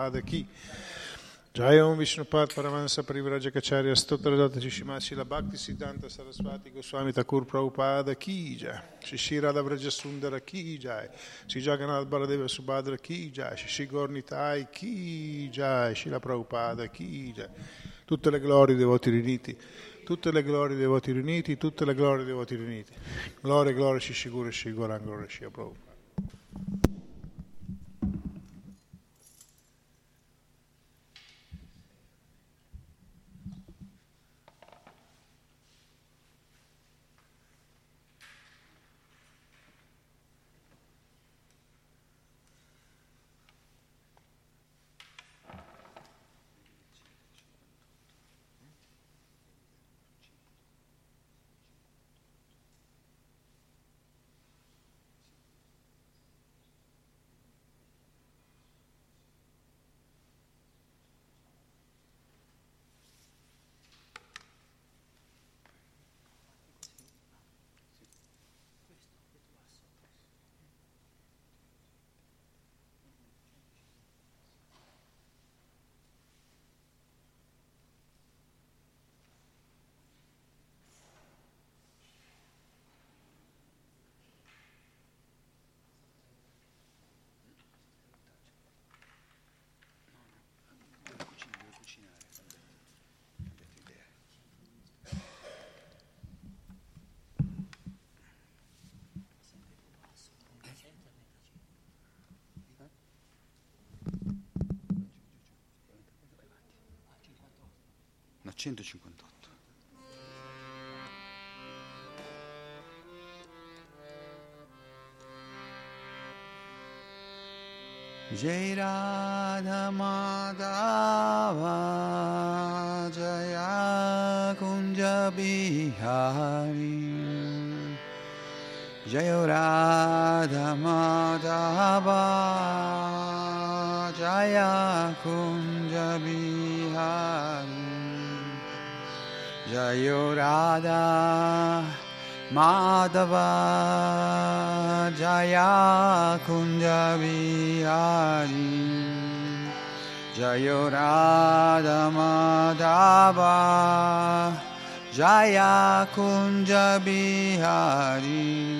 Prabhupada ki. Jai Om Vishnupad Paramahansa Parivrajacharya Stotradata Shishimashila Bhakti Siddhanta Saraswati Goswami Thakur Prabhupada ki jai. Shri Radha Vraja Sundara ki jai. Shri Jagannath Baladeva Subhadra ki jai. Shri Gornitai ki jai. Shri Prabhupada ki jai. Tutte le glorie dei voti riuniti. Tutte le glorie dei voti riuniti, tutte le glorie dei voti riuniti. Gloria, gloria, Shri Goran, gloria, Shri Prabhupada. No, 158. Jai Radha Madhava Jaya Kunja Bihari Jaya Radha Jayo Radha Madhava Jaya Kunja Vihari Jayo Radha Madhava Jaya Kunja Bihari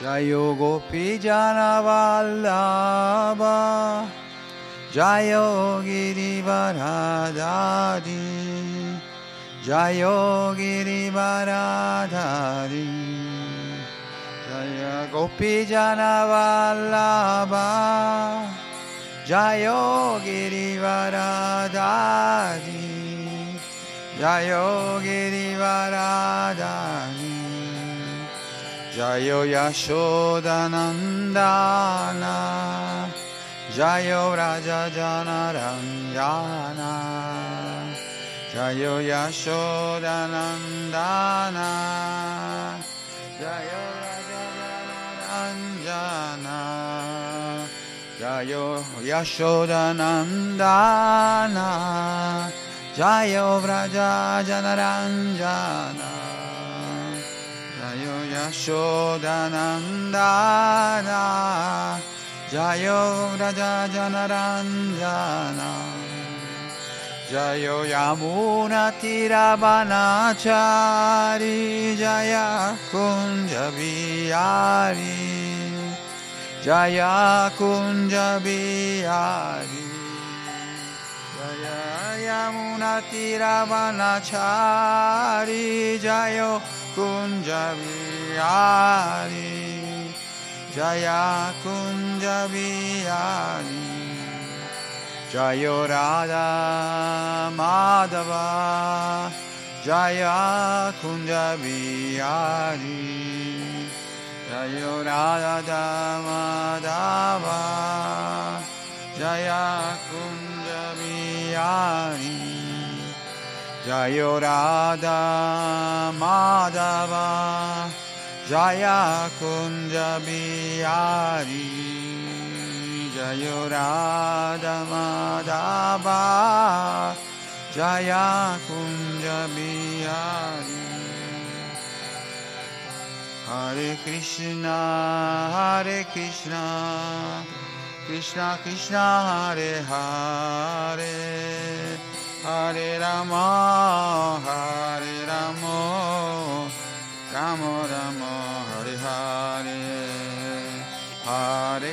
Jayo Gopi Jana Vallabha Jayo Girivaradari Jayo Girivaradari Jaya Gopi Jana Vallabha Jayo Girivaradari Jayo Girivaradari Jayo Yashodanandana Jayo Raja Janaranjana Jayo Yashodanandana Jayo Raja Janaranjana Jayo Yashodanandana Jayo Vraja Janaranjana. Jayo Yashodanandana Jayo Vraja Janaranjana Jayo Yamuna Tirabanachari Jaya Kunja Bihari Jaya Kunja Bihari Jaya Yamuna Tirabanachari Jayo Kunja Bihari Jaya Kunja Bihari Jayo Radha Madhava Jaya Kunja Bihari Jayo Radha Madhava Jaya Kunja Bihari Jayo Radha Madhava Jaya Kunja Bihari Jayo Radha Madhava Jaya Kunja Bihari Hare Krishna Hare Krishna Krishna Krishna Hare Hare. Hare Rama Hare Rama Rama Rama Hare Hare. Hare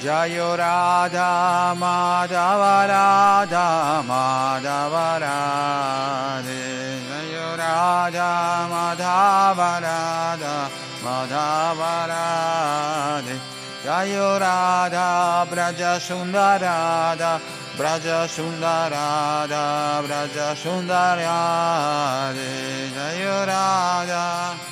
Jayo Radha Madhava Radha Madhava Radhe Jayo Radha Madhava Radha Madhava Radhe Jayo Radha Braja Sundarada Braja Sundarada Braja Sundarade Jayo Radha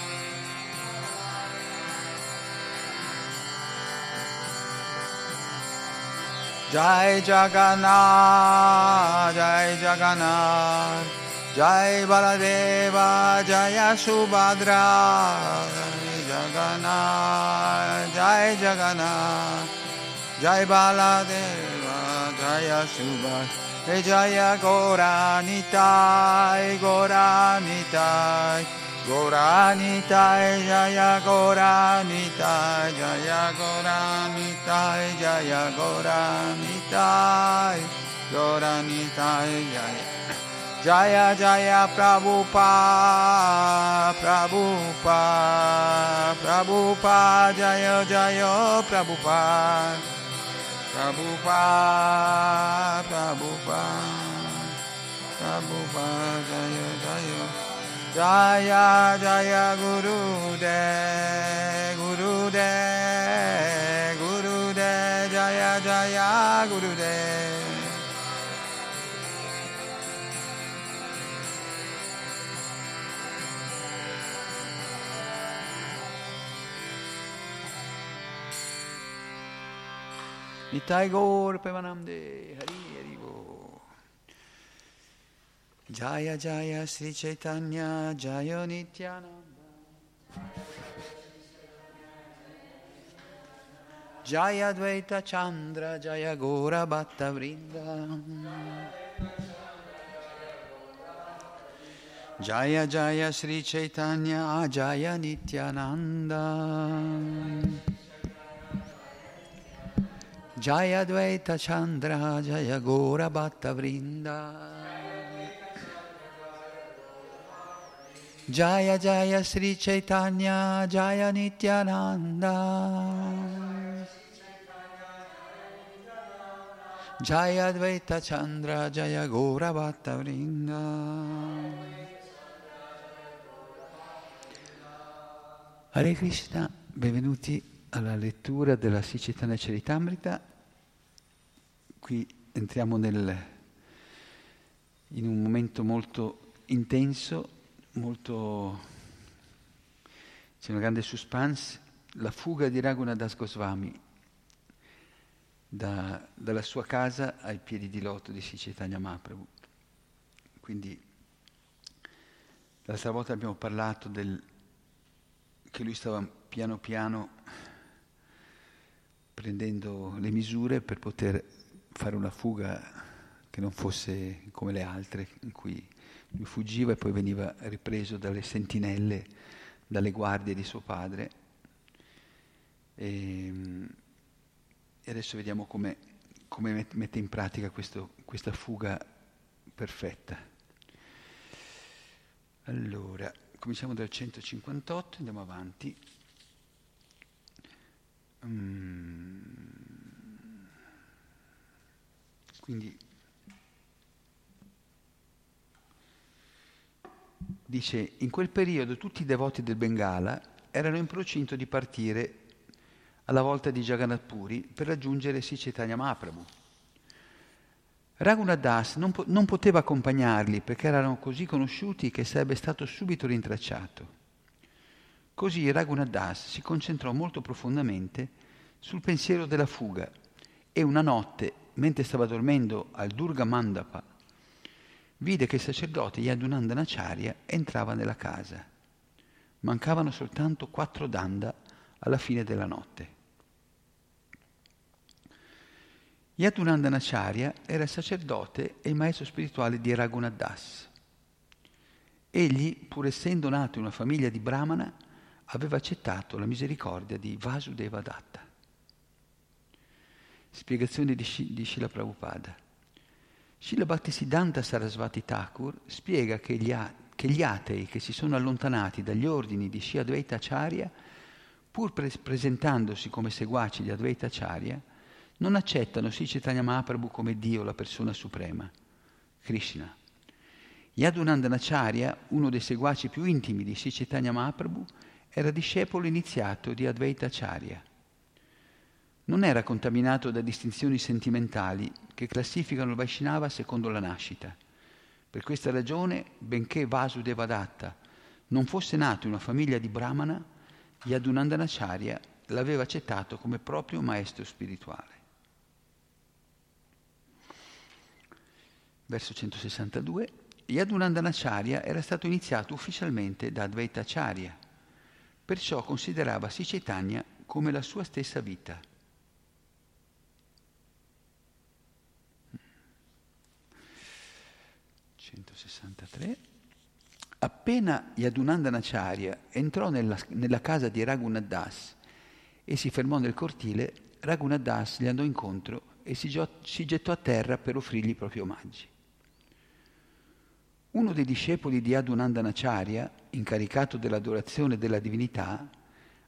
Jai Jagannath, Jai Jagannath, Jai Baladeva, Jaya Subhadra, Jai Jagannath, Jai Jagannath, Jai Baladeva, Jaya Subhadra, Jaya Goranitai, Goranitai, Jaya Goranitai, Jaya Goranitai, Jaya Goranitai, Goranitai, Jaya. Jaya Jaya Prabhupada, Prabhupada, Prabhupada, Jaya Jaya Prabhupada, Prabhupada, Prabhupada, Prabhupada, Jaya Jaya. Jaya Jaya Guru De Guru De Guru De Jaya Jaya Guru De Nitai Gaur Pevanamde Hari Jaya Jaya Sri Chaitanya Jaya Nityananda. Jaya Dvaita Chandra Jaya Gora Bhatta Vrinda. Jaya Jaya Sri Chaitanya Jaya Nityananda. Jaya Dvaita Chandra Jaya Gora Bhatta Vrinda Jaya Jaya Sri Chaitanya Jaya Nityananda Jaya Dvaita Chandra Jaya Gora Bhatta Vrinda Hare Krishna, benvenuti alla lettura della Sicitana Charitamrita. Qui entriamo nel, in un momento molto intenso, molto, c'è una grande suspense, la fuga di Raghunadas Goswami da, dalla sua casa ai piedi di loto di Sicitania Mahaprabhu. Quindi l'altra volta abbiamo parlato del, che lui stava piano piano prendendo le misure per poter fare una fuga che non fosse come le altre, in cui lui fuggiva e poi veniva ripreso dalle sentinelle, dalle guardie di suo padre. E, e adesso vediamo come, come mette in pratica questo, questa fuga perfetta. Allora, cominciamo dal 158, andiamo avanti. Mm. Quindi dice, in quel periodo tutti i devoti del Bengala erano in procinto di partire alla volta di Jagannath Puri per raggiungere Sicetanya Mahaprabhu. Raghunath Das non, po- non poteva accompagnarli perché erano così conosciuti che sarebbe stato subito rintracciato. Così Raghunath Das si concentrò molto profondamente sul pensiero della fuga e una notte, mentre stava dormendo al Durga Mandapa, vide che il sacerdote Yadunandanacharya entrava nella casa. Mancavano soltanto quattro danda alla fine della notte. Yadunandanacharya era il sacerdote e il maestro spirituale di Raghunath Das. Egli, pur essendo nato in una famiglia di Brahmana, aveva accettato la misericordia di Vasudeva Datta. Spiegazione di, Sh- Prabhupada. Srila Bhaktisiddhanta Sarasvati Thakur spiega che gli, a- che gli, atei che si sono allontanati dagli ordini di Sri Advaita Acharya, pur pre- presentandosi come seguaci di Advaita Acharya, non accettano Sri Chaitanya Mahaprabhu come Dio, la persona suprema, Krishna. Yadunandanacharya, uno dei seguaci più intimi di Sri Chaitanya Mahaprabhu, era discepolo iniziato di Advaita Acharya. Non era contaminato da distinzioni sentimentali che classificano il Vaishnava secondo la nascita. Per questa ragione, benché Vasudevadatta non fosse nato in una famiglia di Brahmana, Yadunandanacharya l'aveva accettato come proprio maestro spirituale. Verso 162. Yadunandanacharya era stato iniziato ufficialmente da Advaita Acharya, perciò considerava Sicetania come la sua stessa vita. ...163... Appena Yadunandanacharya entrò nella, nella casa di Raghunath Das e si fermò nel cortile, Raghunath Das gli andò incontro e si, giò, si gettò a terra per offrirgli i propri omaggi. Uno dei discepoli di Adunandanacharya, incaricato dell'adorazione della divinità,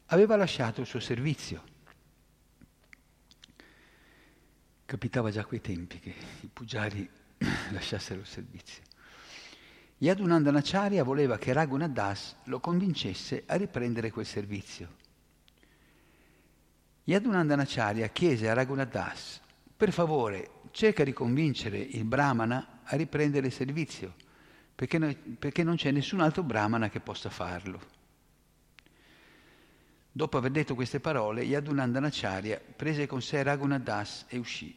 aveva lasciato il suo servizio. Capitava già a quei tempi che i pugiari lasciassero il servizio. Yadunandanacharya voleva che Raghunath Das lo convincesse a riprendere quel servizio. Yadunandanacharya chiese a Raghunath Das, per favore, cerca di convincere il Brahmana a riprendere il servizio, perché, noi, perché non c'è nessun altro Brahmana che possa farlo. Dopo aver detto queste parole, Yadunandanacharya prese con sé Raghunath Das e uscì.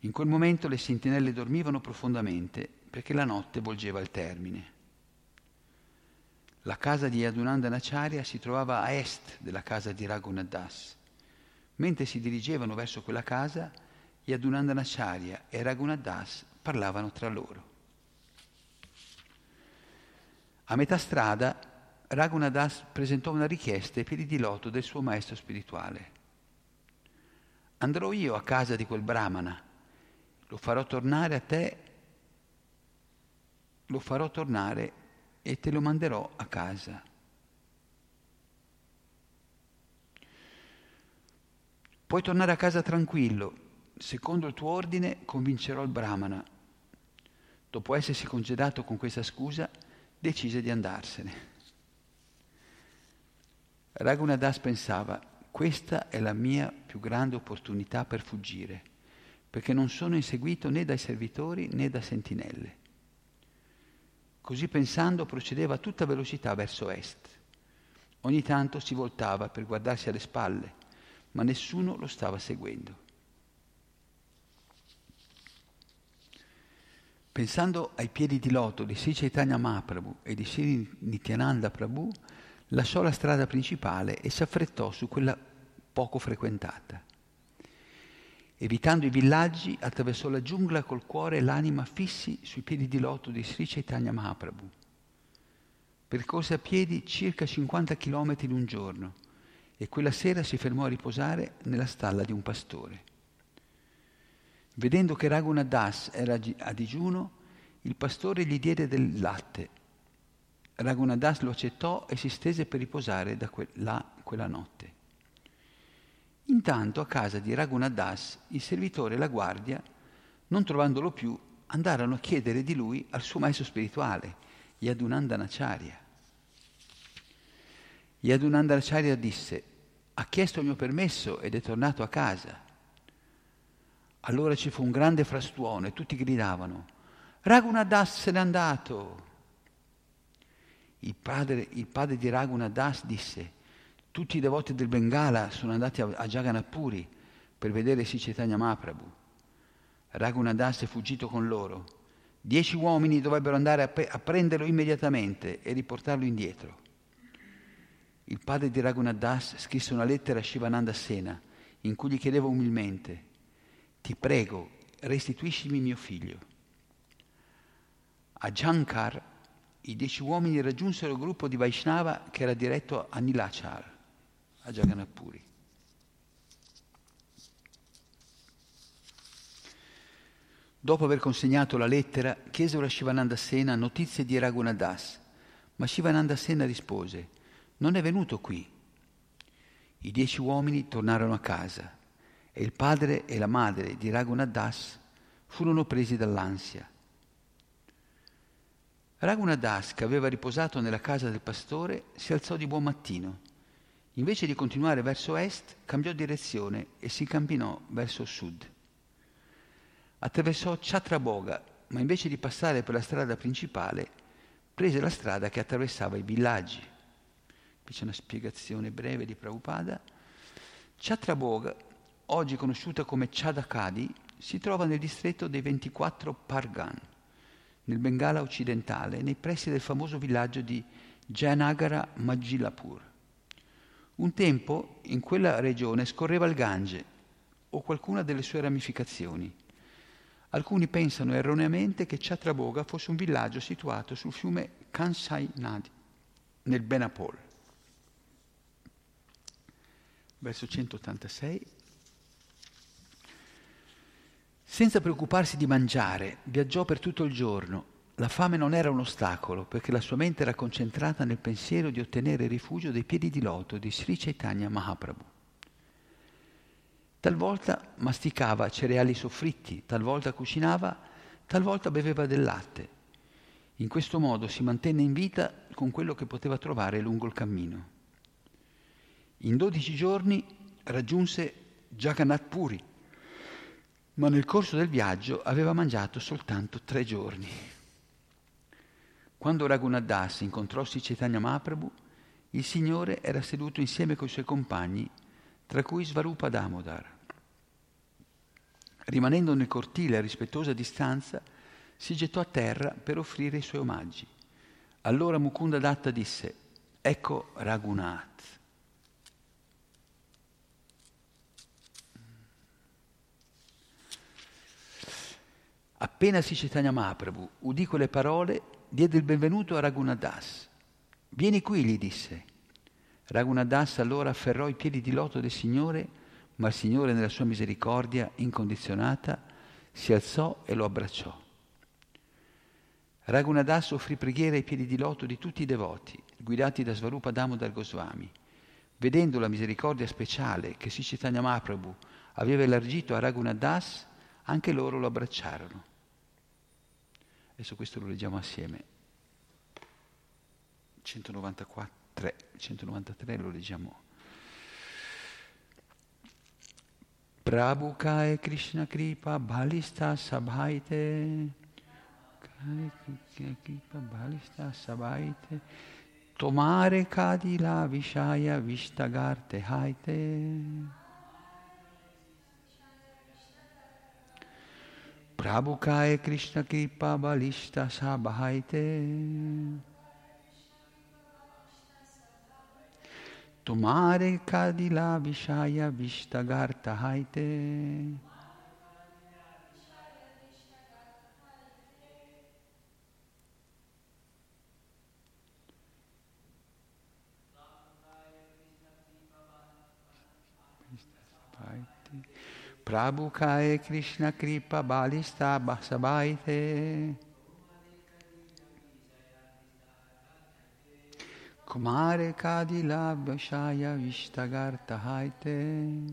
In quel momento le sentinelle dormivano profondamente perché la notte volgeva al termine. La casa di Yadunandanacharya si trovava a est della casa di Raghunath Das. Mentre si dirigevano verso quella casa, Yadunandanacharya e Raghunath Das parlavano tra loro. A metà strada, Raghunath Das presentò una richiesta ai piedi di loto del suo maestro spirituale. Andrò io a casa di quel brahmana, lo farò tornare a te lo farò tornare e te lo manderò a casa. Puoi tornare a casa tranquillo, secondo il tuo ordine convincerò il Brahmana. Dopo essersi congedato con questa scusa, decise di andarsene. Raghunadas pensava, questa è la mia più grande opportunità per fuggire, perché non sono inseguito né dai servitori né da sentinelle. Così pensando procedeva a tutta velocità verso est. Ogni tanto si voltava per guardarsi alle spalle, ma nessuno lo stava seguendo. Pensando ai piedi di loto di Sri Chaitanya Mahaprabhu e di Sri Nityananda Prabhu, lasciò la strada principale e si affrettò su quella poco frequentata. Evitando i villaggi, attraversò la giungla col cuore e l'anima fissi sui piedi di loto di Sri Chaitanya Mahaprabhu. Percorse a piedi circa 50 km in un giorno e quella sera si fermò a riposare nella stalla di un pastore. Vedendo che Raghunath Das era a digiuno, il pastore gli diede del latte. Raghunath Das lo accettò e si stese per riposare da que- là quella notte. Intanto a casa di Raghunath Das il servitore e la guardia, non trovandolo più, andarono a chiedere di lui al suo maestro spirituale, Yadunandanacharya. Yadunandanacharya disse, ha chiesto il mio permesso ed è tornato a casa. Allora ci fu un grande frastuono e tutti gridavano, Raghunadas se n'è andato. Il padre, il padre di Raghunadas disse, tutti i devoti del Bengala sono andati a, Jagannathpuri per vedere Sicetanya Mahaprabhu. Raghunadas è fuggito con loro. Dieci uomini dovrebbero andare a, pe- a prenderlo immediatamente e riportarlo indietro. Il padre di Raghunadas scrisse una lettera a Shivananda Sena in cui gli chiedeva umilmente, ti prego, restituiscimi mio figlio. A Jankar i dieci uomini raggiunsero il gruppo di Vaishnava che era diretto a Nilachar, a Jagannathpuri. Dopo aver consegnato la lettera, chiesero a Shivananda Sena notizie di Raghunadas, ma Shivananda Sena rispose, non è venuto qui. I dieci uomini tornarono a casa e il padre e la madre di Raghunadas furono presi dall'ansia. Raghunadas, che aveva riposato nella casa del pastore, si alzò di buon mattino. Invece di continuare verso est, cambiò direzione e si camminò verso sud. Attraversò Chatraboga, ma invece di passare per la strada principale, prese la strada che attraversava i villaggi. Qui c'è una spiegazione breve di Prabhupada. Chatraboga, oggi conosciuta come Chadakadi, si trova nel distretto dei 24 Pargan nel Bengala occidentale, nei pressi del famoso villaggio di Janagara Majilapur. Un tempo in quella regione scorreva il Gange o qualcuna delle sue ramificazioni. Alcuni pensano erroneamente che Chatraboga fosse un villaggio situato sul fiume Kansai Nadi, nel Benapol. Verso 186 senza preoccuparsi di mangiare, viaggiò per tutto il giorno. La fame non era un ostacolo, perché la sua mente era concentrata nel pensiero di ottenere rifugio dei piedi di loto di Sri Chaitanya Mahaprabhu. Talvolta masticava cereali soffritti, talvolta cucinava, talvolta beveva del latte. In questo modo si mantenne in vita con quello che poteva trovare lungo il cammino. In dodici giorni raggiunse Jagannath Puri, ma nel corso del viaggio aveva mangiato soltanto tre giorni. Quando Raghunadas incontrò Sicetanya Mahaprabhu, il Signore era seduto insieme coi suoi compagni, tra cui Svarupa Damodar. Rimanendo nel cortile a rispettosa distanza, si gettò a terra per offrire i suoi omaggi. Allora Mukunda Datta disse, ecco Raghunath. Appena si Chaitanya Mahaprabhu udì quelle parole, diede il benvenuto a Raghunadas. Vieni qui, gli disse. Raghunadas allora afferrò i piedi di loto del Signore, ma il Signore nella sua misericordia incondizionata si alzò e lo abbracciò. Raghunadas offrì preghiera ai piedi di loto di tutti i devoti, guidati da Svarupa Damodar Goswami. Vedendo la misericordia speciale che Sri Chaitanya Mahaprabhu aveva elargito a Raghunadas, anche loro lo abbracciarono. Adesso questo lo leggiamo assieme. 194, 193 lo leggiamo. Prabhu Kai Krishna Kripa Balista Sabhaite Kripa Balista Sabhaite Tomare Kadila Vishaya Vishtagarte Haite Prabhu Kai Krishna Kripa Balishta Sabhaite Tomare Kadila Vishaya Vishtagarta Haite Prabhukaye Krishna Kripa Balista Basabaite. Kumare Kadila Bashaya Vishtagar Tahaite.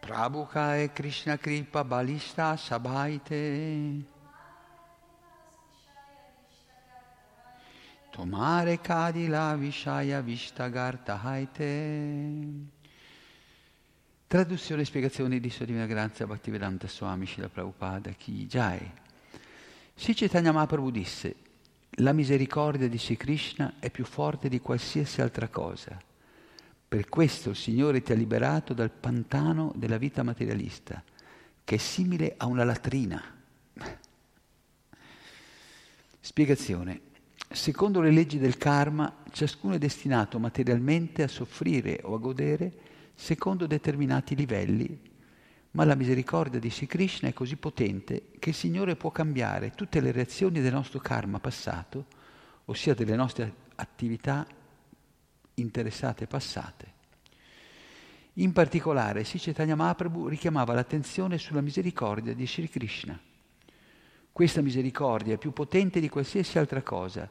Prabhukaye Krishna Kripa Balista Sabhaite. Tomare Kadila Vishaya Vishtagar Tahaite. Traduzione e spiegazione di Sua Divina Grazia Bhaktivedanta Swami Shila Prabhupada Ki Jai. Sri Chaitanya Mahaprabhu disse, la misericordia di Sri Krishna è più forte di qualsiasi altra cosa. Per questo il Signore ti ha liberato dal pantano della vita materialista, che è simile a una latrina. Spiegazione. Secondo le leggi del karma, ciascuno è destinato materialmente a soffrire o a godere secondo determinati livelli, ma la misericordia di Sri Krishna è così potente che il Signore può cambiare tutte le reazioni del nostro karma passato, ossia delle nostre attività interessate passate. In particolare, Sri Chaitanya Mahaprabhu richiamava l'attenzione sulla misericordia di Sri Krishna. Questa misericordia è più potente di qualsiasi altra cosa,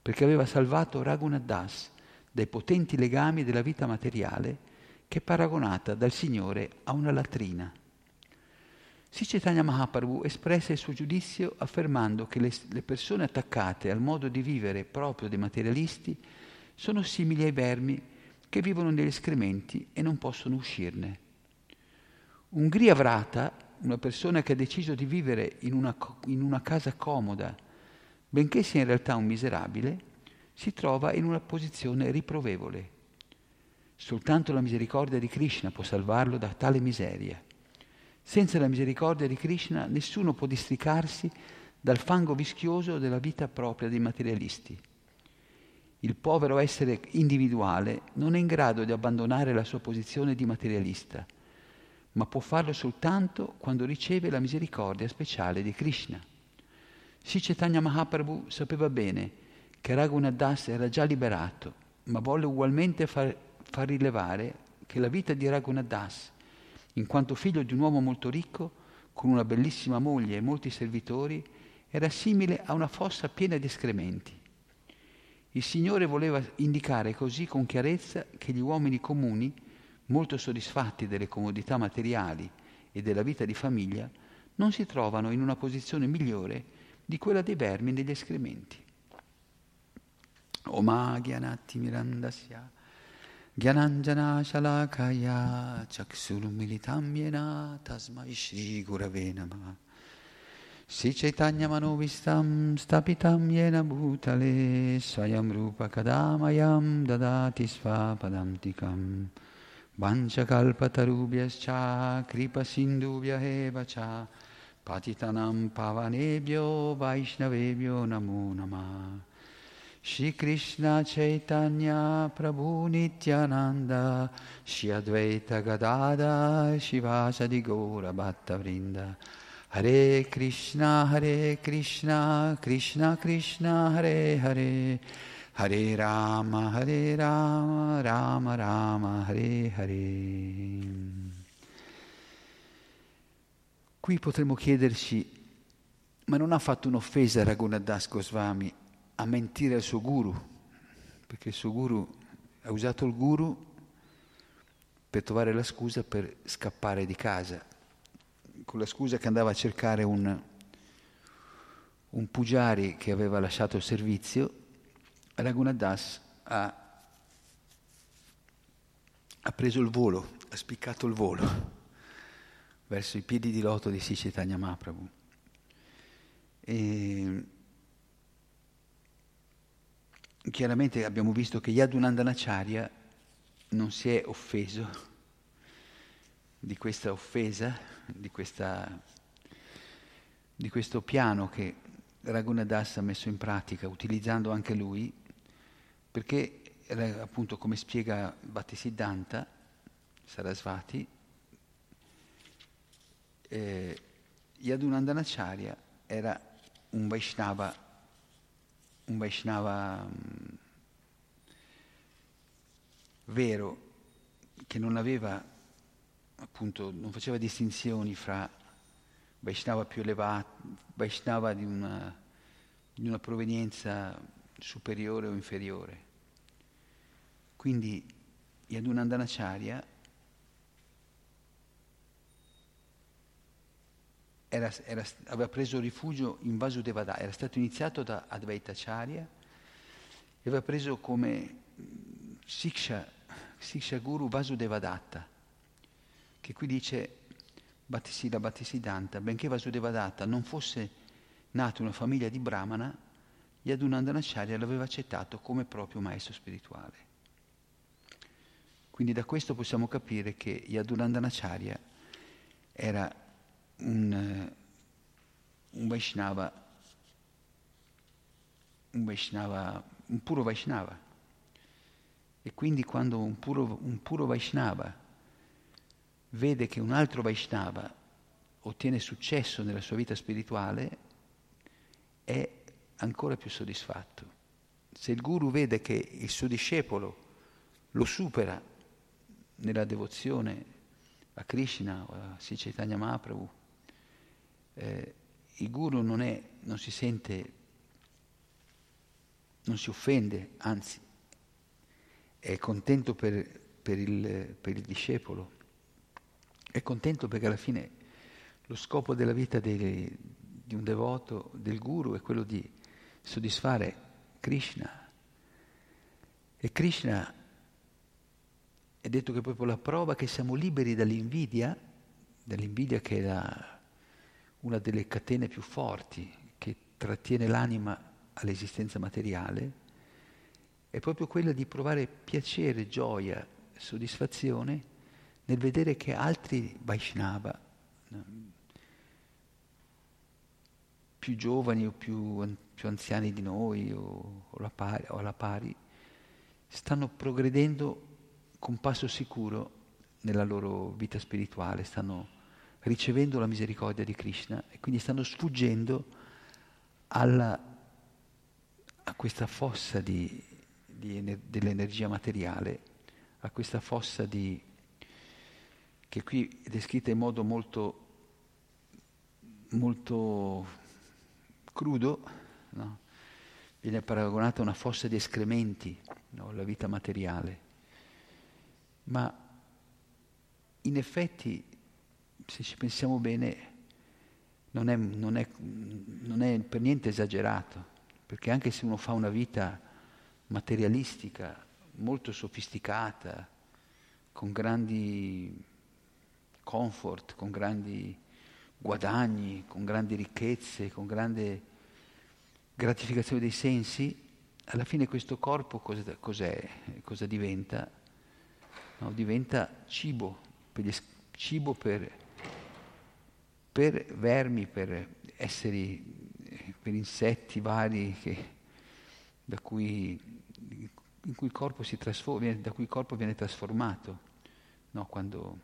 perché aveva salvato Raghunath Das dai potenti legami della vita materiale che è paragonata dal Signore a una latrina. Sri Chaitanya Mahaprabhu espresse il suo giudizio affermando che le, le persone attaccate al modo di vivere proprio dei materialisti sono simili ai vermi che vivono negli escrementi e non possono uscirne. Un Griavrata, una persona che ha deciso di vivere in una, in una casa comoda, benché sia in realtà un miserabile, si trova in una posizione riprovevole. Soltanto la misericordia di Krishna può salvarlo da tale miseria. Senza la misericordia di Krishna nessuno può districarsi dal fango vischioso della vita propria dei materialisti. Il povero essere individuale non è in grado di abbandonare la sua posizione di materialista, ma può farlo soltanto quando riceve la misericordia speciale di Krishna. Sri Chaitanya Mahaprabhu sapeva bene che Raghunath Das era già liberato, ma volle ugualmente far, far rilevare che la vita di Raghunath Das, in quanto figlio di un uomo molto ricco, con una bellissima moglie e molti servitori, era simile a una fossa piena di escrementi. Il Signore voleva indicare così con chiarezza che gli uomini comuni, molto soddisfatti delle comodità materiali e della vita di famiglia, non si trovano in una posizione migliore di quella dei vermi negli escrementi. Oma Gyanati Mirandasya Gyananjana Shalakaya Chaksurumilitam Yena Tasmai Shri Gurave Namah Sri Chaitanya Manovistam Stapitam Yena Bhutale Swayam Rupa Kadamayam Dadati Svapadamtikam Vanchakalpatarubhyascha Kripa Sindhubhya Eva Shri Krishna Chaitanya Prabhu Nityananda Shri Advaita Gadada Shivasadi Gaura Bhatta Vrinda. Hare Krishna, Hare Krishna, Krishna Krishna, Hare Hare, Hare Rama, Hare Rama, Rama Rama, Hare Hare. Qui potremmo chiederci, ma non ha fatto un'offesa Raghunath Das Goswami a mentire al suo guru? Perché il suo guru ha usato il guru per trovare la scusa per scappare di casa con la scusa che andava a cercare un, un pugiari che aveva lasciato il servizio, Raghunath Das ha, ha, preso il volo, ha spiccato il volo verso i piedi di loto di Sicetanya Mahaprabhu. E chiaramente abbiamo visto che Yadunandanacharya non si è offeso di questa offesa, di, questa, di questo piano che Raghunadas ha messo in pratica, utilizzando anche lui, perché appunto come spiega Bhattisiddhanta Sarasvati, eh, Yadunandanacharya era un Vaishnava, un Vaishnava mh, vero, che non aveva appunto non faceva distinzioni fra Vaishnava più elevato, Vaishnava di una, di una provenienza superiore o inferiore. Quindi Yadunandanacharya era, era, aveva preso rifugio in Vasudevada, era stato iniziato da Advaitacharya aveva preso come Siksha, Siksha Guru Vasudevadatta, che qui dice Bhattisida Bhattisiddhanta, benché Vasudevadatta non fosse nato in una famiglia di Brahmana, Yadunandanacharya l'aveva accettato come proprio maestro spirituale. Quindi da questo possiamo capire che Yadunandanacharya era un, un Vaishnava, un Vaishnava, un puro Vaishnava. E quindi quando un puro, un puro Vaishnava vede che un altro Vaishnava ottiene successo nella sua vita spirituale, è ancora più soddisfatto. Se il guru vede che il suo discepolo lo supera nella devozione a Krishna o a Sichaitanya Mahaprabhu, eh, il guru non, è, non si sente, non si offende, anzi è contento per, per, il, per il discepolo, è contento perché alla fine lo scopo della vita dei, di un devoto, del guru, è quello di soddisfare Krishna. E Krishna è detto che è proprio la prova che siamo liberi dall'invidia, dall'invidia che è la, una delle catene più forti che trattiene l'anima all'esistenza materiale, è proprio quella di provare piacere, gioia, soddisfazione nel vedere che altri Vaishnava, più giovani o più, più anziani di noi o, o, la pari, o alla pari, stanno progredendo con passo sicuro nella loro vita spirituale, stanno ricevendo la misericordia di Krishna e quindi stanno sfuggendo alla, a questa fossa di, di, dell'energia materiale, a questa fossa di, che qui è descritta in modo molto, molto crudo, no? viene paragonata a una fossa di escrementi, no? la vita materiale. Ma in effetti, se ci pensiamo bene, non è, non è, non è per niente esagerato, perché anche se uno fa una vita materialistica, molto sofisticata, con grandi comfort, con grandi guadagni, con grandi ricchezze, con grande gratificazione dei sensi, alla fine questo corpo cos'è? cos'è? Cosa diventa? No, diventa cibo, per, gli, cibo per, per, vermi, per esseri, per insetti vari che, da cui, in cui il corpo si trasforma, da cui il corpo viene trasformato, no, quando,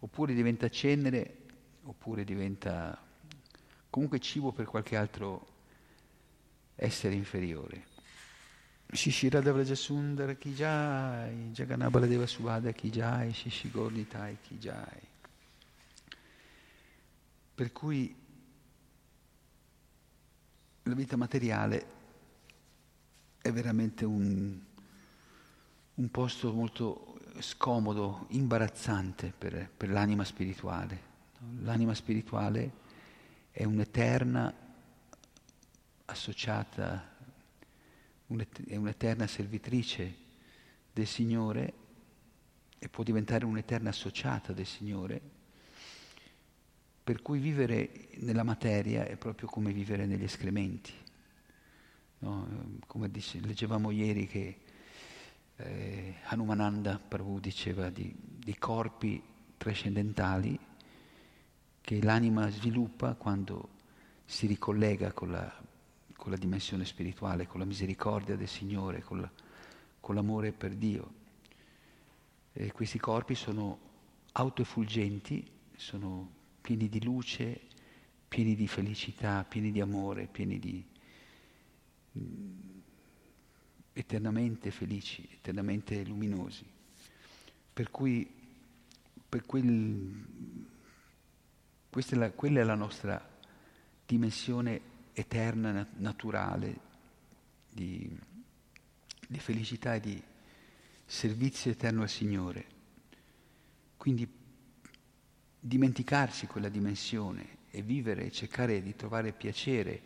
oppure diventa cenere oppure diventa comunque cibo per qualche altro essere inferiore. Shishirada Vrajasundara Kijai, Jaganabala Deva Subhada Kijai, Shishigornitai Kijai. Per cui la vita materiale è veramente un, un posto molto scomodo, imbarazzante per, per l'anima spirituale. L'anima spirituale è un'eterna associata, è un'eterna servitrice del Signore e può diventare un'eterna associata del Signore, per cui vivere nella materia è proprio come vivere negli escrementi. No? Come dice, leggevamo ieri che eh, Hanumananda Prabhu diceva di, di corpi trascendentali che l'anima sviluppa quando si ricollega con la, con la dimensione spirituale, con la misericordia del Signore, con, la, con l'amore per Dio. E questi corpi sono autoeffulgenti, sono pieni di luce, pieni di felicità, pieni di amore, pieni di eternamente felici, eternamente luminosi. Per cui per quel è la, quella è la nostra dimensione eterna, naturale di, di felicità e di servizio eterno al Signore. Quindi dimenticarsi quella dimensione e vivere e cercare di trovare piacere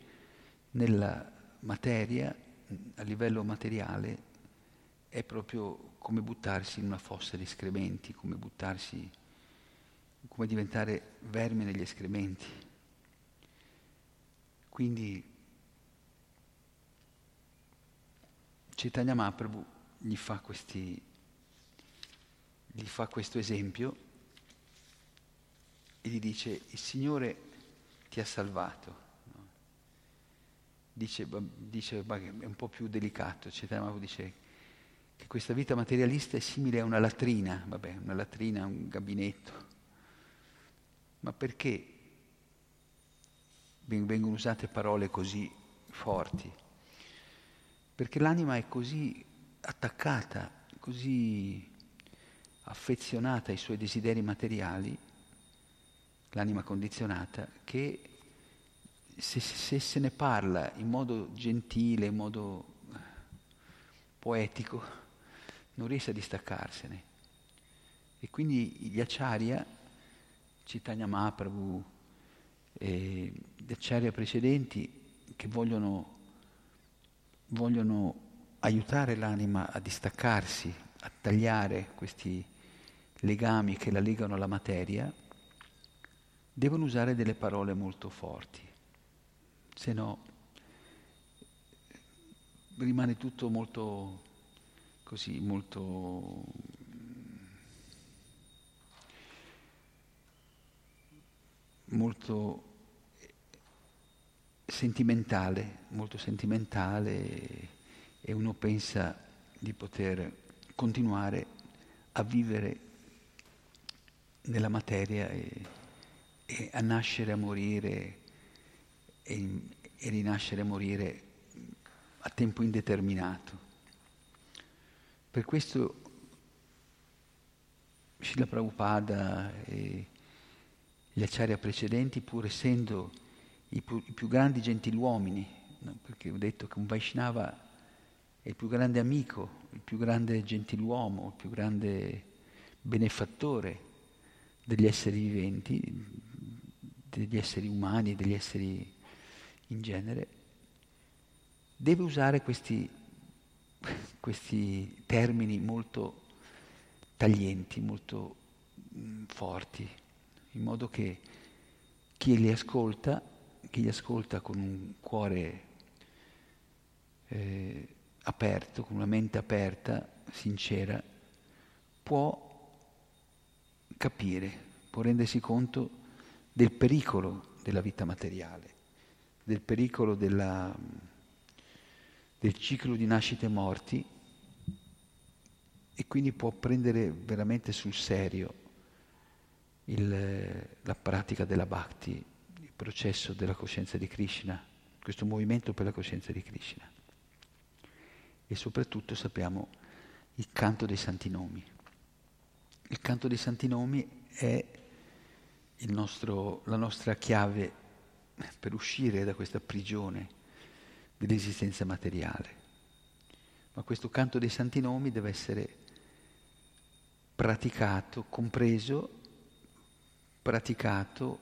nella materia a livello materiale è proprio come buttarsi in una fossa di escrementi, come buttarsi, come diventare verme negli escrementi. Quindi Chaitanya Mahaprabhu gli fa, questi, gli fa questo esempio e gli dice il Signore ti ha salvato. Dice, dice è un po' più delicato, Chaitanya Mahaprabhu dice che questa vita materialista è simile a una latrina, vabbè, una latrina, un gabinetto. Ma perché vengono usate parole così forti? Perché l'anima è così attaccata, così affezionata ai suoi desideri materiali, l'anima condizionata, che se, se, se ne parla in modo gentile, in modo poetico, non riesce a distaccarsene. E quindi gli acciaria, Chaitanya Mahaprabhu e gli acciaria precedenti che vogliono, vogliono aiutare l'anima a distaccarsi, a tagliare questi legami che la legano alla materia, devono usare delle parole molto forti, se no rimane tutto molto così, molto molto sentimentale, molto sentimentale e uno pensa di poter continuare a vivere nella materia e e a nascere, a morire e, e rinascere e morire a tempo indeterminato. Per questo Srila Prabhupada e gli acciaria precedenti, pur essendo i più, i più grandi gentiluomini, no? perché ho detto che un Vaishnava è il più grande amico, il più grande gentiluomo, il più grande benefattore degli esseri viventi, degli esseri umani degli esseri in genere, deve usare questi, questi termini molto taglienti, molto mh, mm, forti, in modo che chi li ascolta, chi li ascolta con un cuore eh, aperto, con una mente aperta, sincera, può capire, può rendersi conto del pericolo della vita materiale, del pericolo della, del ciclo di nascite e morti e quindi può prendere veramente sul serio il, la pratica della bhakti, il processo della coscienza di Krishna, questo movimento per la coscienza di Krishna. E soprattutto sappiamo il canto dei santi nomi. Il canto dei santi nomi è nostro, la nostra chiave per uscire da questa prigione dell'esistenza materiale. Ma questo canto dei santi nomi deve essere praticato, compreso, praticato,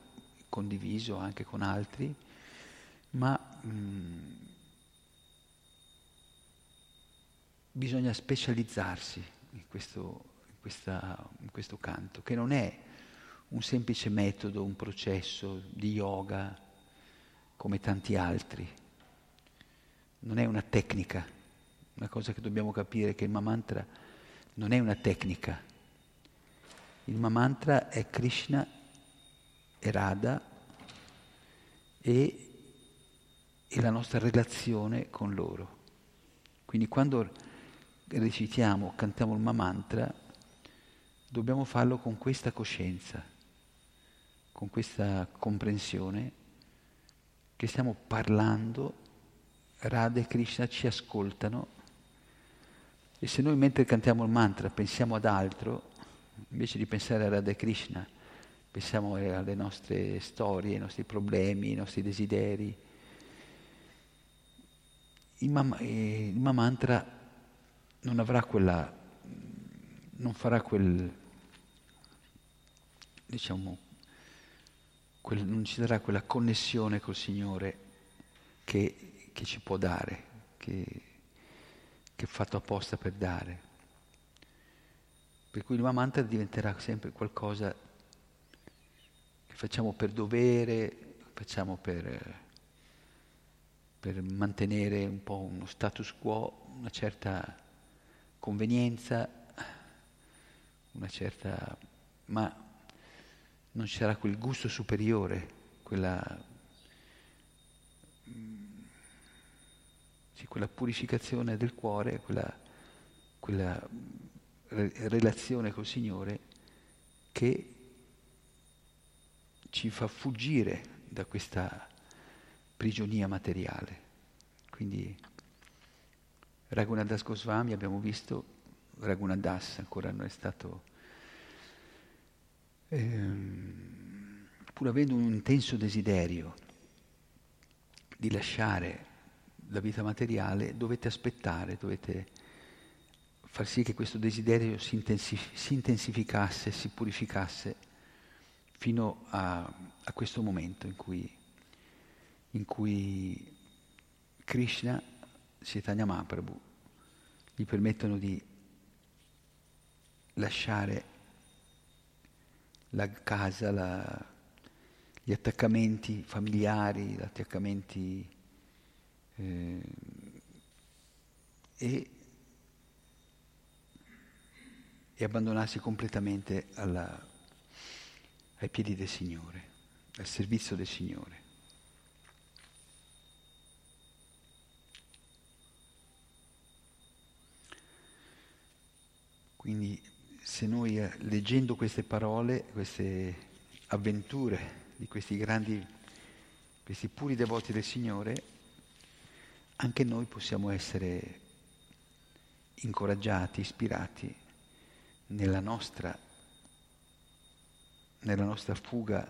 condiviso anche con altri, ma mh, mm, bisogna specializzarsi in questo, in, questa, in questo canto, che non è un semplice metodo, un processo di yoga come tanti altri. Non è una tecnica. Una cosa che dobbiamo capire è che il Mamantra non è una tecnica. Il Mamantra è Krishna e Radha e, e la nostra relazione con loro. Quindi quando recitiamo, cantiamo il Mamantra, dobbiamo farlo con questa coscienza con questa comprensione che stiamo parlando, Radha e Krishna ci ascoltano e se noi mentre cantiamo il mantra pensiamo ad altro, invece di pensare a Radha e Krishna, pensiamo alle nostre storie, ai nostri problemi, ai nostri desideri, il, mam- il mantra non avrà quella, non farà quel, diciamo, quel, non ci darà quella connessione col Signore che, che ci può dare, che, che è fatto apposta per dare. Per cui il mantra diventerà sempre qualcosa che facciamo per dovere, facciamo per, per mantenere un po' uno status quo, una certa convenienza, una certa... ma non ci sarà quel gusto superiore, quella, sì, quella purificazione del cuore, quella, quella relazione col Signore che ci fa fuggire da questa prigionia materiale. Quindi Raghunadas Goswami abbiamo visto, Raghunadas ancora non è stato, ehm, pur avendo un intenso desiderio di lasciare la vita materiale, dovete aspettare, dovete far sì che questo desiderio si, intensif- si intensificasse, si purificasse fino a, a questo momento in cui, in cui Krishna, Chaitanya Mahaprabhu, gli permettono di lasciare la casa, la, gli attaccamenti familiari, gli attaccamenti eh, e e abbandonarsi completamente alla, ai piedi del Signore, al servizio del Signore. Quindi se noi eh, leggendo queste parole, queste avventure di questi grandi, questi puri devoti del Signore, anche noi possiamo essere incoraggiati, ispirati nella nostra, nella nostra fuga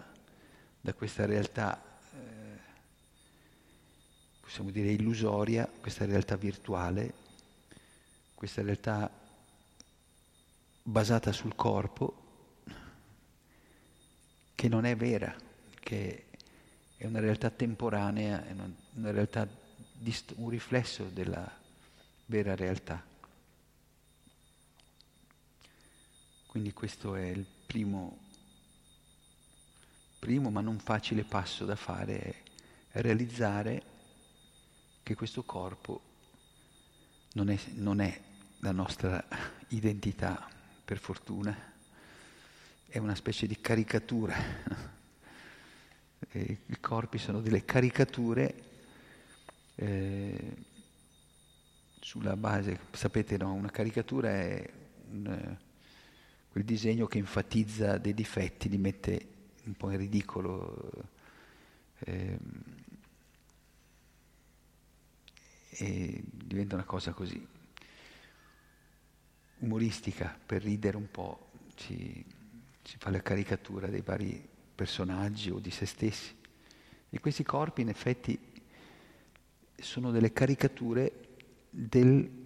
da questa realtà, eh, possiamo dire illusoria, questa realtà virtuale, questa realtà basata sul corpo, che non è vera, che è una realtà temporanea, è una, realtà, un riflesso della vera realtà. Quindi questo è il primo, primo ma non facile passo da fare, è realizzare che questo corpo non è, non è la nostra identità, per fortuna, è una specie di caricatura. E I corpi sono delle caricature eh, sulla base, sapete no, una caricatura è un, quel disegno che enfatizza dei difetti, li mette un po' in ridicolo. Eh, e diventa una cosa così umoristica per ridere un po', ci, ci fa la caricatura dei vari personaggi o di se stessi. E questi corpi in effetti sono delle caricature del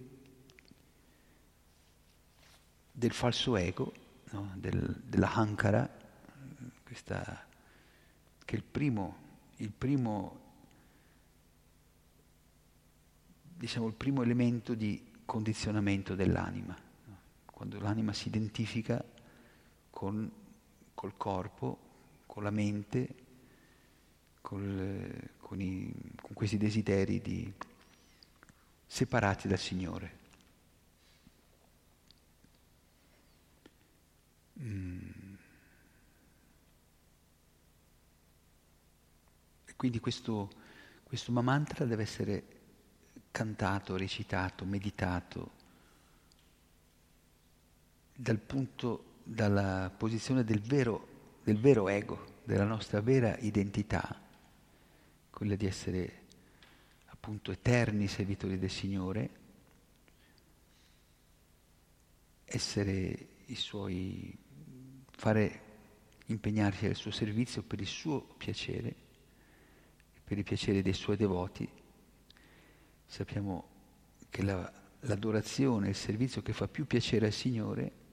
del falso ego, no? del, della Hankara, questa, che il primo, il primo, diciamo, il primo elemento di condizionamento dell'anima. Quando l'anima si identifica con, col corpo, con la mente, col, con, i, con questi desideri di, separati dal Signore. Mm. E quindi questo, questo mantra deve essere cantato, recitato, meditato dal punto, dalla posizione del vero, del vero ego, della nostra vera identità, quella di essere appunto eterni servitori del Signore, essere i suoi fare, impegnarsi al suo servizio per il suo piacere, per il piacere dei suoi devoti. Sappiamo che la, l'adorazione, il servizio che fa più piacere al Signore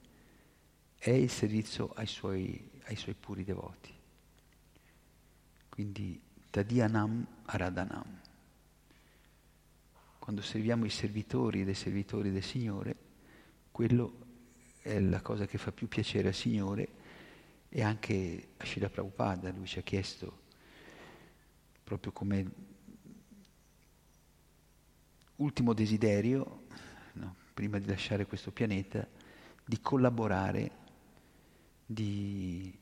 è il servizio ai suoi, ai suoi puri devoti. Quindi Tadianam Aradanam. quando serviamo i servitori e i servitori del Signore, quello è la cosa che fa più piacere al Signore e anche a Srila Prabhupada, lui ci ha chiesto proprio come ultimo desiderio, no, prima di lasciare questo pianeta, di collaborare, di,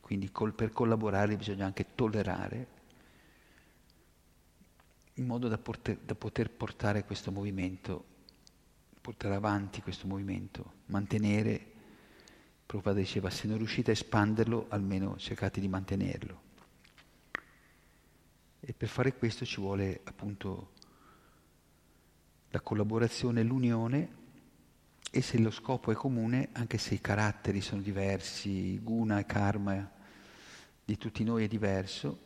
quindi col, per collaborare bisogna anche tollerare in modo da, porter, da poter portare questo movimento, portare avanti questo movimento, mantenere, Prabhupada diceva, se non riuscite a espanderlo, almeno cercate di mantenerlo. E per fare questo ci vuole appunto la collaborazione, l'unione e se lo scopo è comune, anche se i caratteri sono diversi, guna e karma di tutti noi è diverso,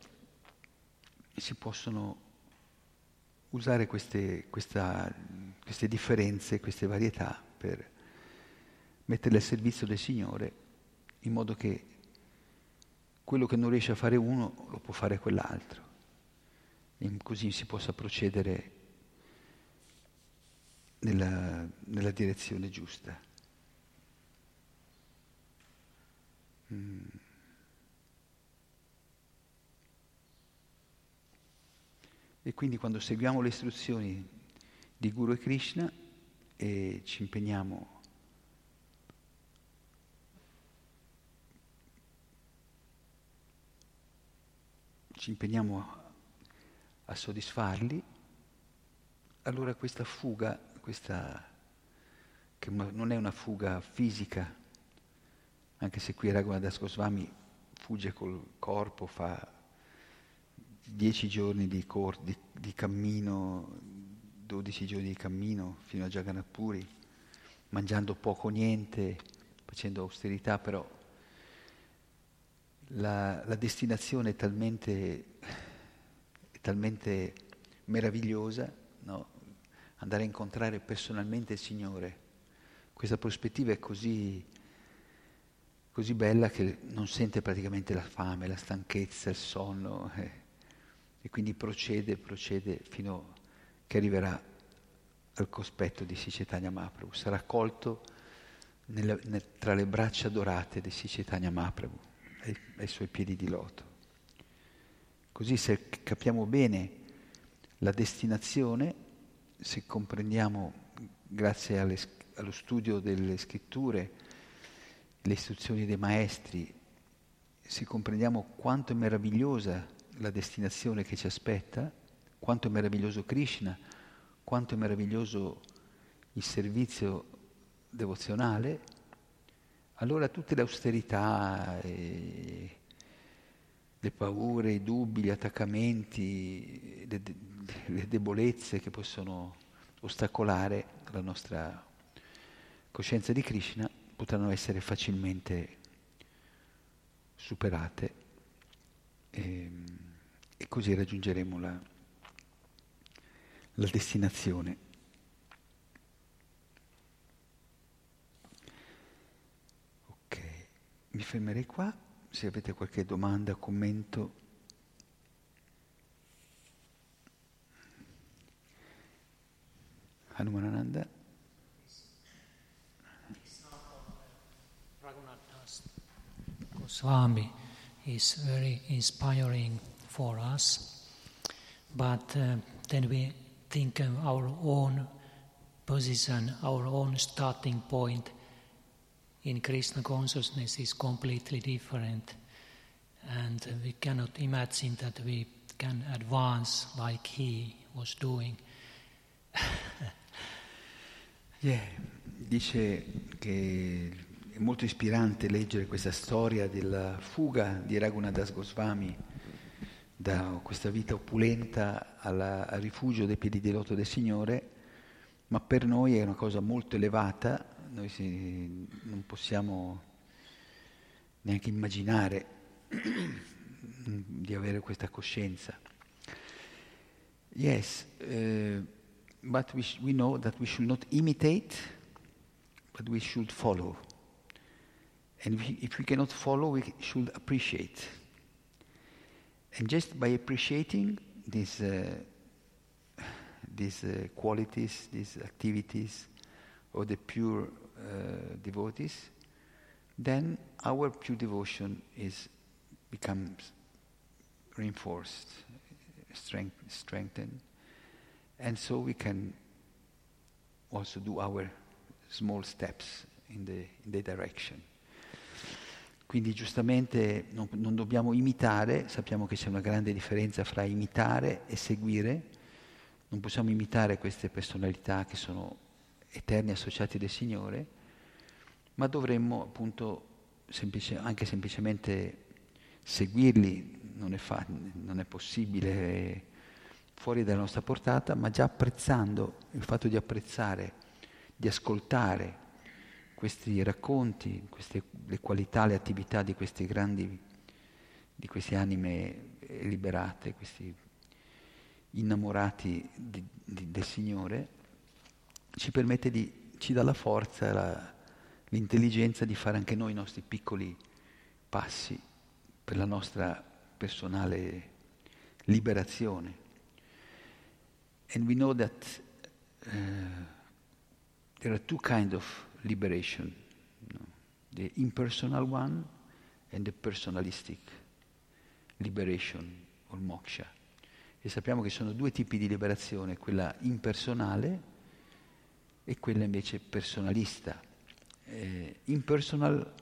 si possono usare queste, questa, queste differenze, queste varietà per metterle al servizio del Signore in modo che quello che non riesce a fare uno lo può fare quell'altro. E così si possa procedere nella, nella direzione giusta. Mm. E quindi quando seguiamo le istruzioni di Guru e Krishna e ci impegniamo ci impegniamo a, soddisfarli, allora questa fuga, questa, che non è una fuga fisica, anche se qui Raghunadas Goswami fugge col corpo, fa dieci giorni di, cor- di, di cammino, dodici giorni di cammino fino a Jagannath mangiando poco o niente, facendo austerità, però la, la destinazione è talmente, è talmente meravigliosa, no? Andare a incontrare personalmente il Signore. Questa prospettiva è così, così bella che non sente praticamente la fame, la stanchezza, il sonno. Eh e quindi procede, procede fino che arriverà al cospetto di Sicetania Mahaprabhu, sarà accolto nella, nel, tra le braccia dorate di Sicetania Mahaprabhu, ai, ai suoi piedi di loto. Così se capiamo bene la destinazione, se comprendiamo, grazie alle, allo studio delle scritture, le istruzioni dei maestri, se comprendiamo quanto è meravigliosa la destinazione che ci aspetta, quanto è meraviglioso Krishna, quanto è meraviglioso il servizio devozionale, allora tutte le austerità, e le paure, i dubbi, gli attaccamenti, le, le debolezze che possono ostacolare la nostra coscienza di Krishna potranno essere facilmente superate. E, ehm, e così raggiungeremo la, la destinazione. Ok, mi fermerei qua, se avete qualche domanda, commento. Hanumanananda? Goswami is very inspiring for us. But uh, then we think of our own position, our own starting point in Krishna consciousness is completely different. And we cannot imagine that we can advance like he was doing. yeah, dice che è molto ispirante leggere questa storia della fuga di Raghunadas Goswami da questa vita opulenta alla, al rifugio dei piedi di loto del Signore, ma per noi è una cosa molto elevata, noi si, non possiamo neanche immaginare di avere questa coscienza. Yes, uh, but we, sh- we know that we should not imitate, but we should follow. And if we cannot follow, we should appreciate. And just by appreciating this, uh, these uh, qualities, these activities of the pure devotees, then our pure devotion is becomes reinforced, strength, strengthened, and so we can also do our small steps in the, in the direction. Quindi giustamente non, non, dobbiamo imitare, sappiamo che c'è una grande differenza fra imitare e seguire, non possiamo imitare queste personalità che sono eterni associati del Signore, ma dovremmo appunto semplice, anche semplicemente seguirli, non è, fa, non è possibile fuori dalla nostra portata, ma già apprezzando il fatto di apprezzare, di ascoltare questi racconti, queste, le qualità, le attività di queste grandi, di queste anime liberate, questi innamorati di, di, del Signore, ci permette di, ci dà la forza, la, l'intelligenza di fare anche noi i nostri piccoli passi per la nostra personale liberazione. And we know that uh, there are two kinds of liberation you the impersonal one and the personalistic liberation or moksha. E sappiamo che sono due tipi di liberazione, quella impersonale e quella invece personalista. Uh, impersonal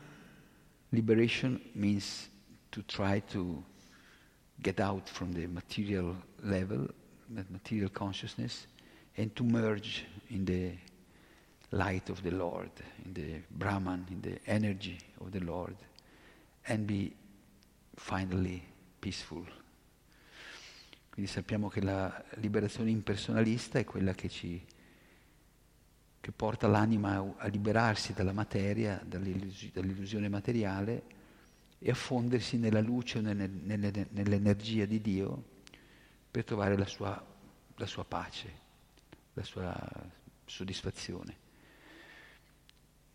liberation means to try to get out from the material level, material consciousness, and to merge in the light of the Lord, in the Brahman, in the energy of the Lord, and be finally peaceful. Quindi sappiamo che la liberazione impersonalista è quella che, ci, che porta l'anima a, liberarsi dalla materia, dall'illusione materiale e a fondersi nella luce, nelle, nelle, nell'energia di Dio per trovare la sua, la sua pace, la sua soddisfazione.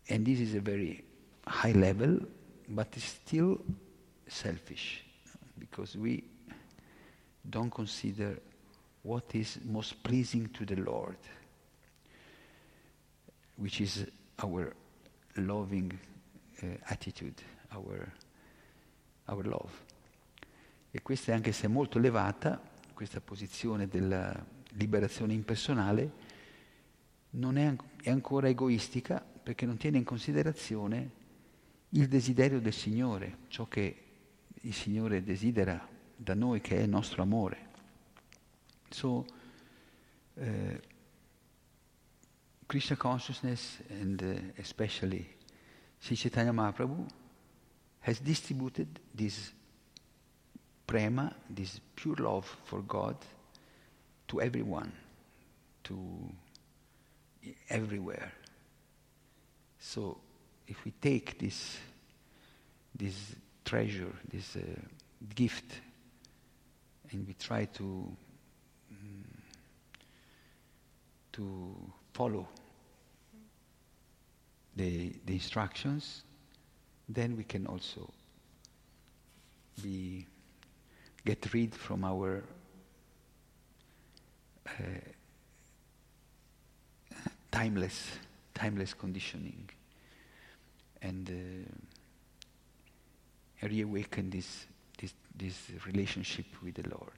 And this is a very high level, but it's still selfish because we don't consider what is most pleasing to the Lord, which is our loving uh, attitude, our, our love. E questa, anche se è molto elevata, questa posizione della liberazione impersonale, non è, è ancora egoistica perché non tiene in considerazione il desiderio del Signore, ciò che il Signore desidera da noi, che è il nostro amore. So, uh, Krishna consciousness and uh, especially Sri Chaitanya Mahaprabhu has distributed this prema, this pure love for God, to everyone, to everywhere. So if we take this, this treasure, this uh, gift, and we try to, um, to follow the, the instructions, then we can also be, get rid from our uh, timeless, timeless conditioning and uh, reawaken this, this, this relationship with the Lord.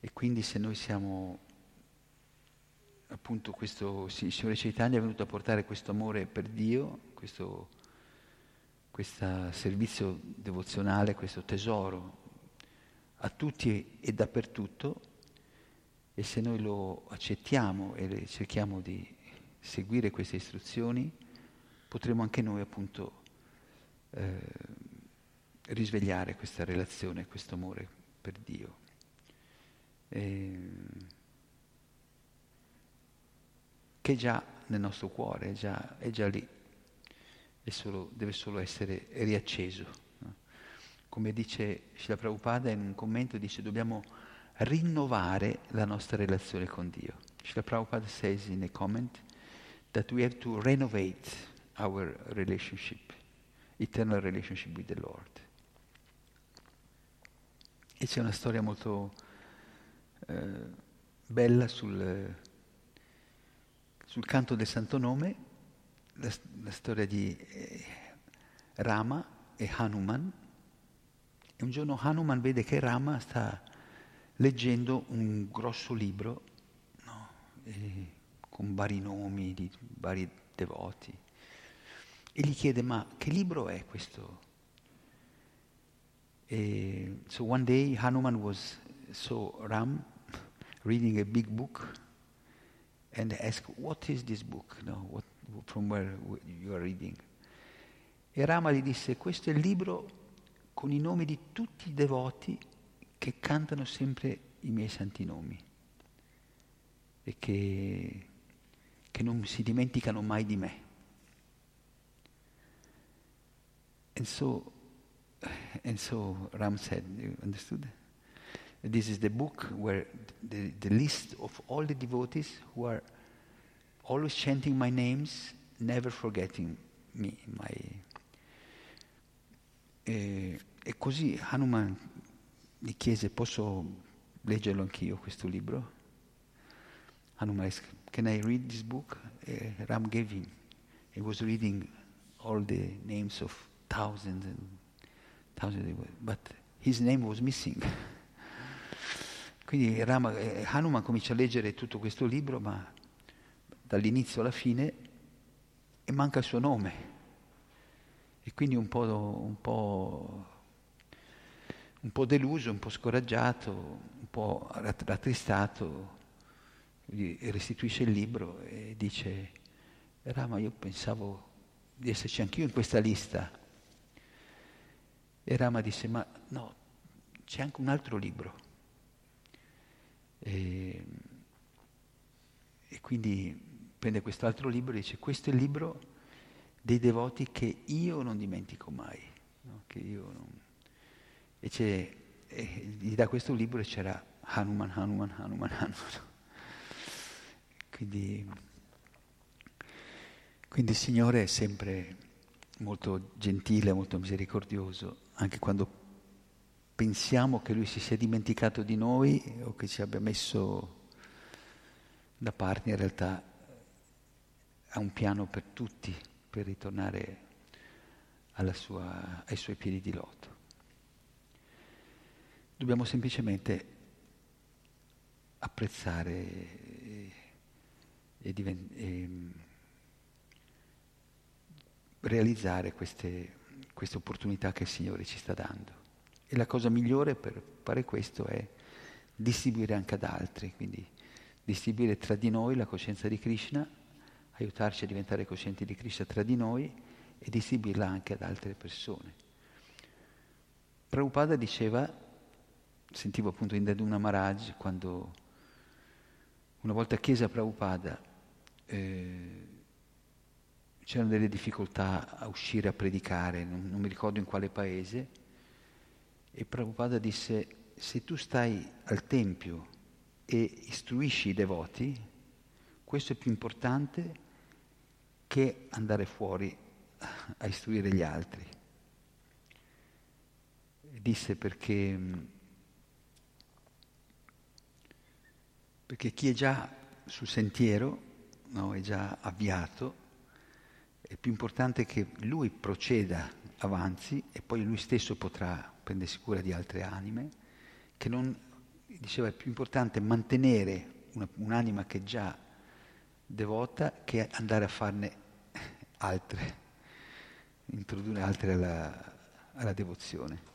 E quindi se noi siamo appunto questo il Signore Chaitanya è venuto a portare questo amore per Dio, questo, servizio devozionale, questo tesoro a tutti e dappertutto e se noi lo accettiamo e cerchiamo di seguire queste istruzioni, potremo anche noi appunto eh, risvegliare questa relazione, questo amore per Dio. E, che è già nel nostro cuore, è già, è già lì, è solo, deve solo essere riacceso. Come dice Srila Prabhupada in un commento, dice dobbiamo rinnovare la nostra relazione con Dio. Srila Prabhupada says in a comment that we have to renovate our relationship, eternal relationship with the Lord. E c'è una storia molto, eh, bella sul, sul canto del Santo Nome, la, la storia di eh, Rama e Hanuman. E un giorno Hanuman vede che Rama sta leggendo un grosso libro no? con vari nomi di vari devoti e gli chiede ma che libro è questo? E, so one day Hanuman was saw Ram reading a big book and asked what is this book? No, what, from where you are reading? E Rama gli disse questo è il libro con i nomi di tutti i devoti che cantano sempre i miei santi nomi e che, che non si dimenticano mai di me. And so, and so Ram said, you understood? This is the book where the, the list of all the devotees who are always chanting my names, never forgetting me. My... E, e così Hanuman gli chiese, posso leggerlo anch'io questo libro? Hanuman asked, can I read this book? E Ram gave him. He was reading all the names of thousands and thousands, but his name was missing. Quindi Rama, eh, Hanuman comincia a leggere tutto questo libro, ma dall'inizio alla fine, e manca il suo nome. E quindi un po', un po', un po deluso, un po' scoraggiato, un po' rattristato, restituisce il libro e dice, Rama, io pensavo di esserci anch'io in questa lista. E Rama disse, ma no, c'è anche un altro libro. E, e quindi prende quest'altro libro e dice, questo è il libro dei devoti che io non dimentico mai. No? Non... E, e, gli dà questo libro e c'era Hanuman, Hanuman, Hanuman, Hanuman. Quindi, quindi il Signore è sempre molto gentile, molto misericordioso, anche quando pensiamo che Lui si sia dimenticato di noi o che ci abbia messo da parte, in realtà ha un piano per tutti, per ritornare sua, ai suoi piedi di loto. Dobbiamo semplicemente apprezzare e, e, divent- e realizzare queste, queste opportunità che il Signore ci sta dando. E la cosa migliore per fare questo è distribuire anche ad altri, quindi distribuire tra di noi la coscienza di Krishna, aiutarci a diventare coscienti di Krishna tra di noi e distribuirla anche ad altre persone. Prabhupada diceva, sentivo appunto in Daduna Maharaj quando una volta chiese a Prabhupada eh, c'erano delle difficoltà a uscire a predicare, non, non mi ricordo in quale paese, e Prabhupada disse, se tu stai al Tempio e istruisci i devoti, questo è più importante che andare fuori a istruire gli altri. Disse perché, perché chi è già sul sentiero, no, è già avviato, è più importante che lui proceda avanti e poi lui stesso potrà prendersi cura di altre anime, che non, diceva, è più importante mantenere una, un'anima che è già devota che andare a farne altre, introdurre altre alla, alla devozione.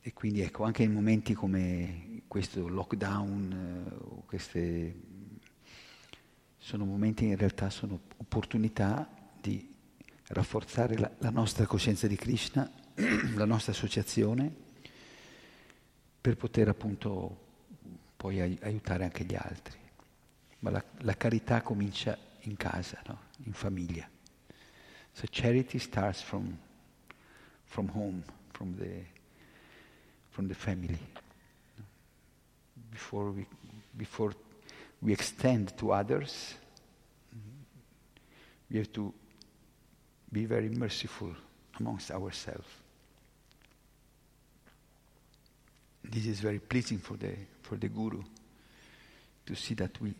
E quindi ecco, anche in momenti come questo lockdown, eh, queste sono momenti in realtà sono opportunità di rafforzare la, la nostra coscienza di Krishna, la nostra associazione, per poter appunto poi aiutare anche gli altri. Ma la, la carità comincia in casa, no? in famiglia. So charity starts from, from home, from the, from the family. Before we, before we extend to others, we have to be very merciful amongst ourselves. This is very pleasing for the, for the Guru to see that we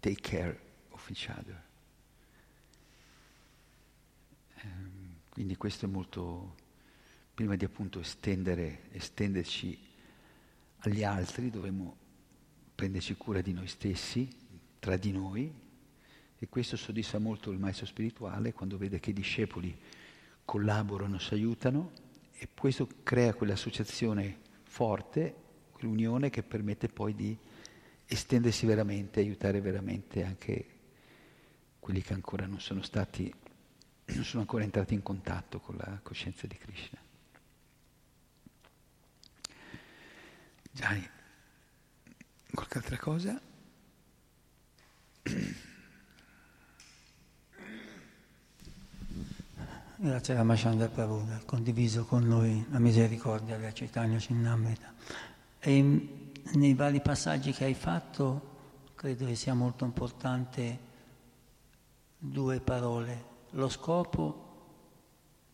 take care of each other. Um, quindi questo è molto, prima di appunto estendere, estenderci agli altri, dovremmo prenderci cura di noi stessi, tra di noi, e questo soddisfa molto il maestro spirituale quando vede che i discepoli collaborano, si aiutano e questo crea quell'associazione forte, quell'unione che permette poi di estendersi veramente, aiutare veramente anche quelli che ancora non sono stati, non sono ancora entrati in contatto con la coscienza di Krishna. Gianni, qualche altra cosa? Grazie a Ramachandra Prabhu ha condiviso con noi la misericordia della Chaitanya Cinnamrita. E nei vari passaggi che hai fatto credo che sia molto importante due parole, lo scopo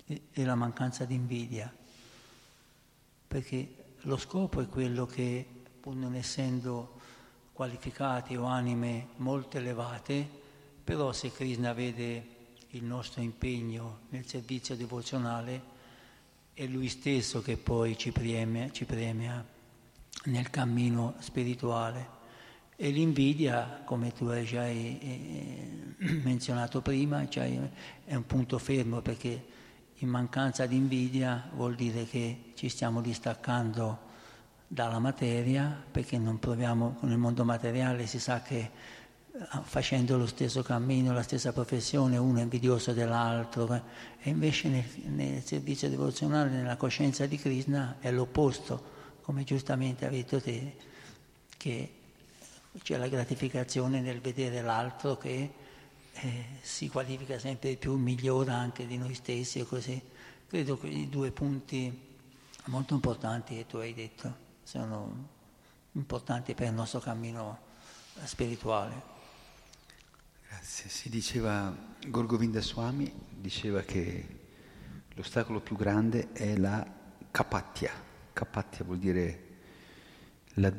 e la mancanza di invidia, perché lo scopo è quello che pur non essendo qualificati o anime molto elevate, però se Krishna vede il nostro impegno nel servizio devozionale, è Lui stesso che poi ci premia, ci premia nel cammino spirituale. E l'invidia, come tu hai già eh, menzionato prima, cioè è un punto fermo perché in mancanza di invidia vuol dire che ci stiamo distaccando dalla materia perché non proviamo, nel mondo materiale si sa che facendo lo stesso cammino, la stessa professione, uno è invidioso dell'altro, eh. e invece nel, nel servizio devozionale, nella coscienza di Krishna, è l'opposto, come giustamente hai detto te, che c'è la gratificazione nel vedere l'altro che eh, si qualifica sempre di più, migliora anche di noi stessi e così. Credo che i due punti molto importanti che tu hai detto sono importanti per il nostro cammino spirituale. Grazie. Si diceva, Gorgovinda Swami diceva che l'ostacolo più grande è la kapatya. Kapatya vuol dire la,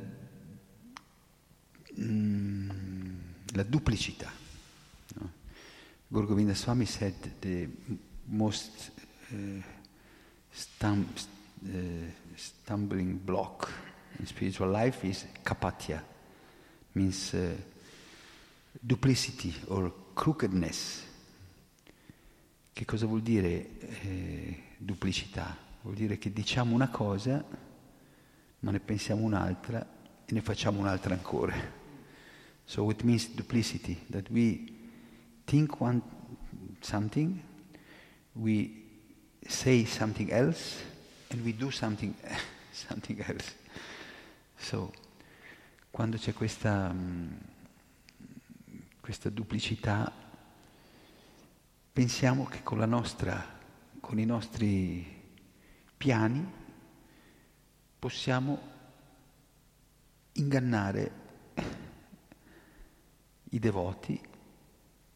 mm, la duplicità. No? Gorgovinda Swami said the most uh, stum, uh, stumbling block in spiritual life is kapatya, means uh, duplicity or crookedness. Che cosa vuol dire eh, duplicità? Vuol dire che diciamo una cosa, ma ne pensiamo un'altra e ne facciamo un'altra ancora. So it means duplicity, that we think one something, we say something else, and we do something, something else. So, quando c'è questa... Um, questa duplicità, pensiamo che con, nostra, con i nostri piani possiamo ingannare i devoti,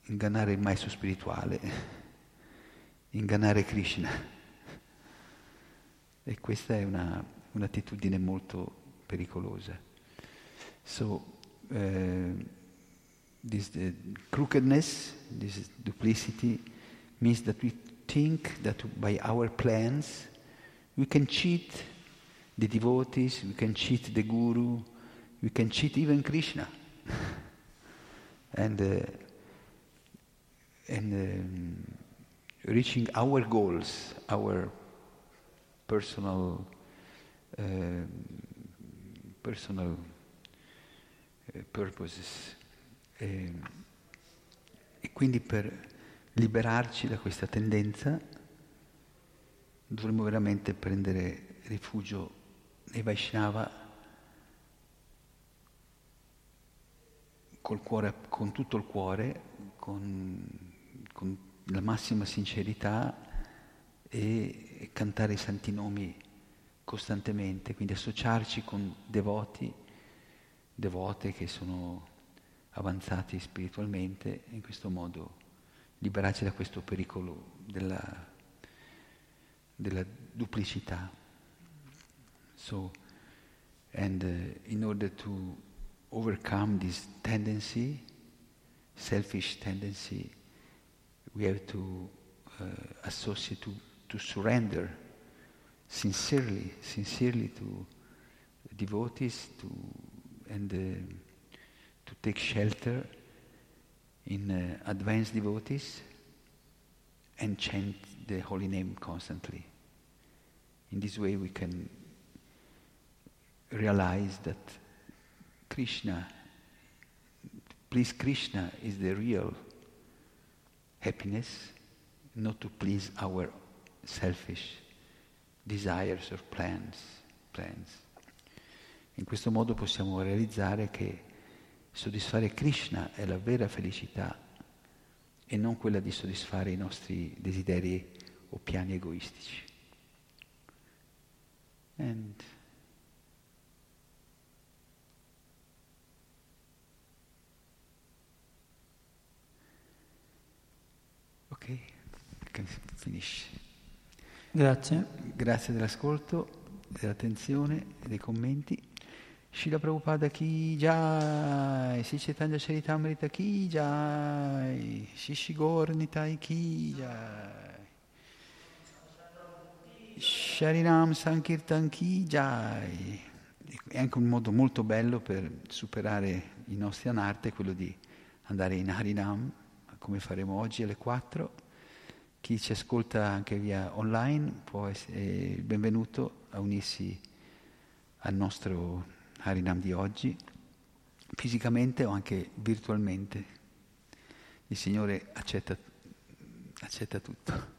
ingannare il maestro spirituale, ingannare Krishna. E questa è una, un'attitudine molto pericolosa. So, eh, this uh, crookedness, this duplicity, means that we think that by our plans we can cheat the devotees, we can cheat the guru, we can cheat even Krishna. and uh, and um, reaching our goals, our personal uh, personal purposes. E, ehm, e quindi per liberarci da questa tendenza dovremmo veramente prendere rifugio nei Vaishnava col cuore, con tutto il cuore, con, con la massima sincerità e, e cantare i santi nomi costantemente, quindi associarci con devoti, devote che sono avanzati spiritualmente e in questo modo liberarci da questo pericolo della, della duplicità. So, And uh, in order to overcome this tendency, selfish tendency, we have to uh, associate to, to surrender sincerely, sincerely to devotees to, and uh, take shelter in uh, advanced devotees and chant the holy name constantly. In this way we can realize that Krishna, please Krishna is the real happiness, not to please our selfish desires or plans. plans. In questo modo possiamo realizzare che soddisfare Krishna è la vera felicità e non quella di soddisfare i nostri desideri o piani egoistici. And ok, finisce. Grazie. Grazie dell'ascolto, dell'attenzione e dei commenti. Shila Prabhupada ki jai, Sri Chaitanya Charitamrita ki jai, Shishigor Nitai ki jai, Sharinam Sankirtan ki jai. È anche un modo molto bello per superare i nostri anarte, quello di andare in Harinam, come faremo oggi alle 4. Chi ci ascolta anche via online può essere benvenuto a unirsi al nostro Harinam di oggi, fisicamente o anche virtualmente. Il Signore accetta, accetta tutto.